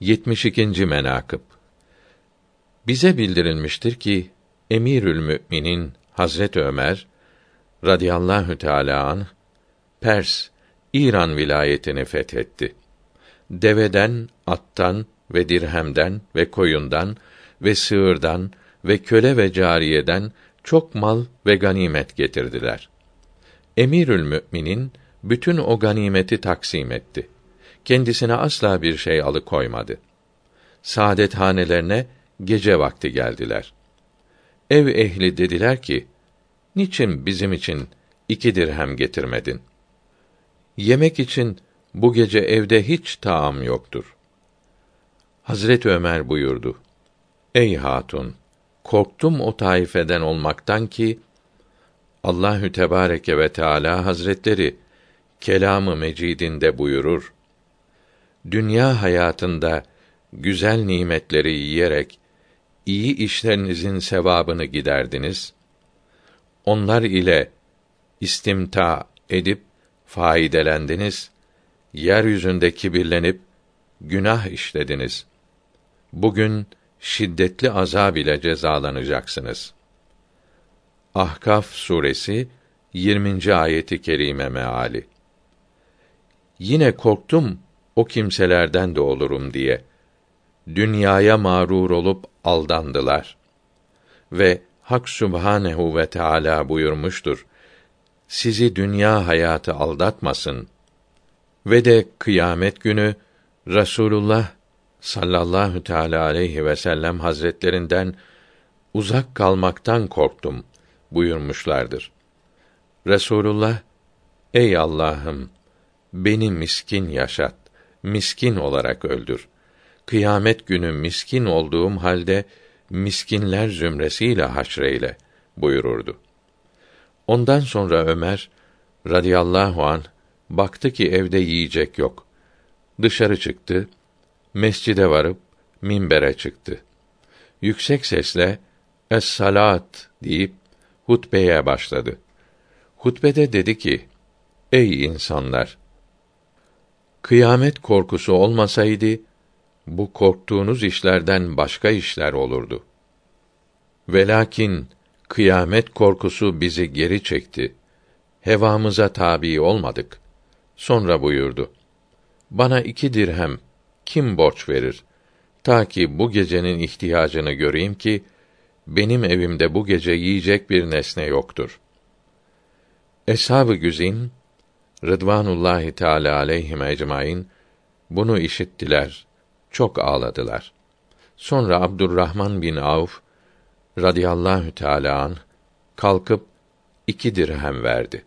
72. menakıb Bize bildirilmiştir ki Emirül Müminin Hazret Ömer radıyallahu teala an Pers İran vilayetini fethetti. Deveden, attan ve dirhemden ve koyundan ve sığırdan ve köle ve cariyeden çok mal ve ganimet getirdiler. Emirül Müminin bütün o ganimeti taksim etti. Kendisine asla bir şey alıkoymadı. Saadet hanelerine gece vakti geldiler. Ev ehli dediler ki, niçin bizim için iki dirhem getirmedin? Yemek için bu gece evde hiç taam yoktur. Hazret Ömer buyurdu. Ey hatun, korktum o taifeden olmaktan ki Allahü Tebareke ve Teala Hazretleri kelamı mecidinde buyurur. Dünya hayatında güzel nimetleri yiyerek iyi işlerinizin sevabını giderdiniz. Onlar ile istimta edip faydelendiniz. Yeryüzünde kibirlenip günah işlediniz. Bugün şiddetli azab ile cezalanacaksınız. Ahkaf suresi 20. ayeti kerime meali. Yine korktum o kimselerden de olurum diye. Dünyaya mağrur olup aldandılar. Ve Hak Sübhanehu ve Teala buyurmuştur. Sizi dünya hayatı aldatmasın. Ve de kıyamet günü Rasulullah sallallahu teala aleyhi ve sellem hazretlerinden uzak kalmaktan korktum buyurmuşlardır. Resulullah ey Allah'ım beni miskin yaşat, miskin olarak öldür. Kıyamet günü miskin olduğum halde miskinler zümresiyle haşreyle buyururdu. Ondan sonra Ömer radıyallahu an baktı ki evde yiyecek yok. Dışarı çıktı, mescide varıp minbere çıktı. Yüksek sesle es-salat deyip hutbeye başladı. Hutbede dedi ki: Ey insanlar! Kıyamet korkusu olmasaydı bu korktuğunuz işlerden başka işler olurdu. Velakin kıyamet korkusu bizi geri çekti. Hevamıza tabi olmadık. Sonra buyurdu. Bana iki dirhem kim borç verir? Ta ki bu gecenin ihtiyacını göreyim ki, benim evimde bu gece yiyecek bir nesne yoktur. Eshab-ı güzin Rıdvanullahi Teala aleyhim ecmaîn bunu işittiler, çok ağladılar. Sonra Abdurrahman bin Avf radıyallahu teâlâ an kalkıp iki dirhem verdi.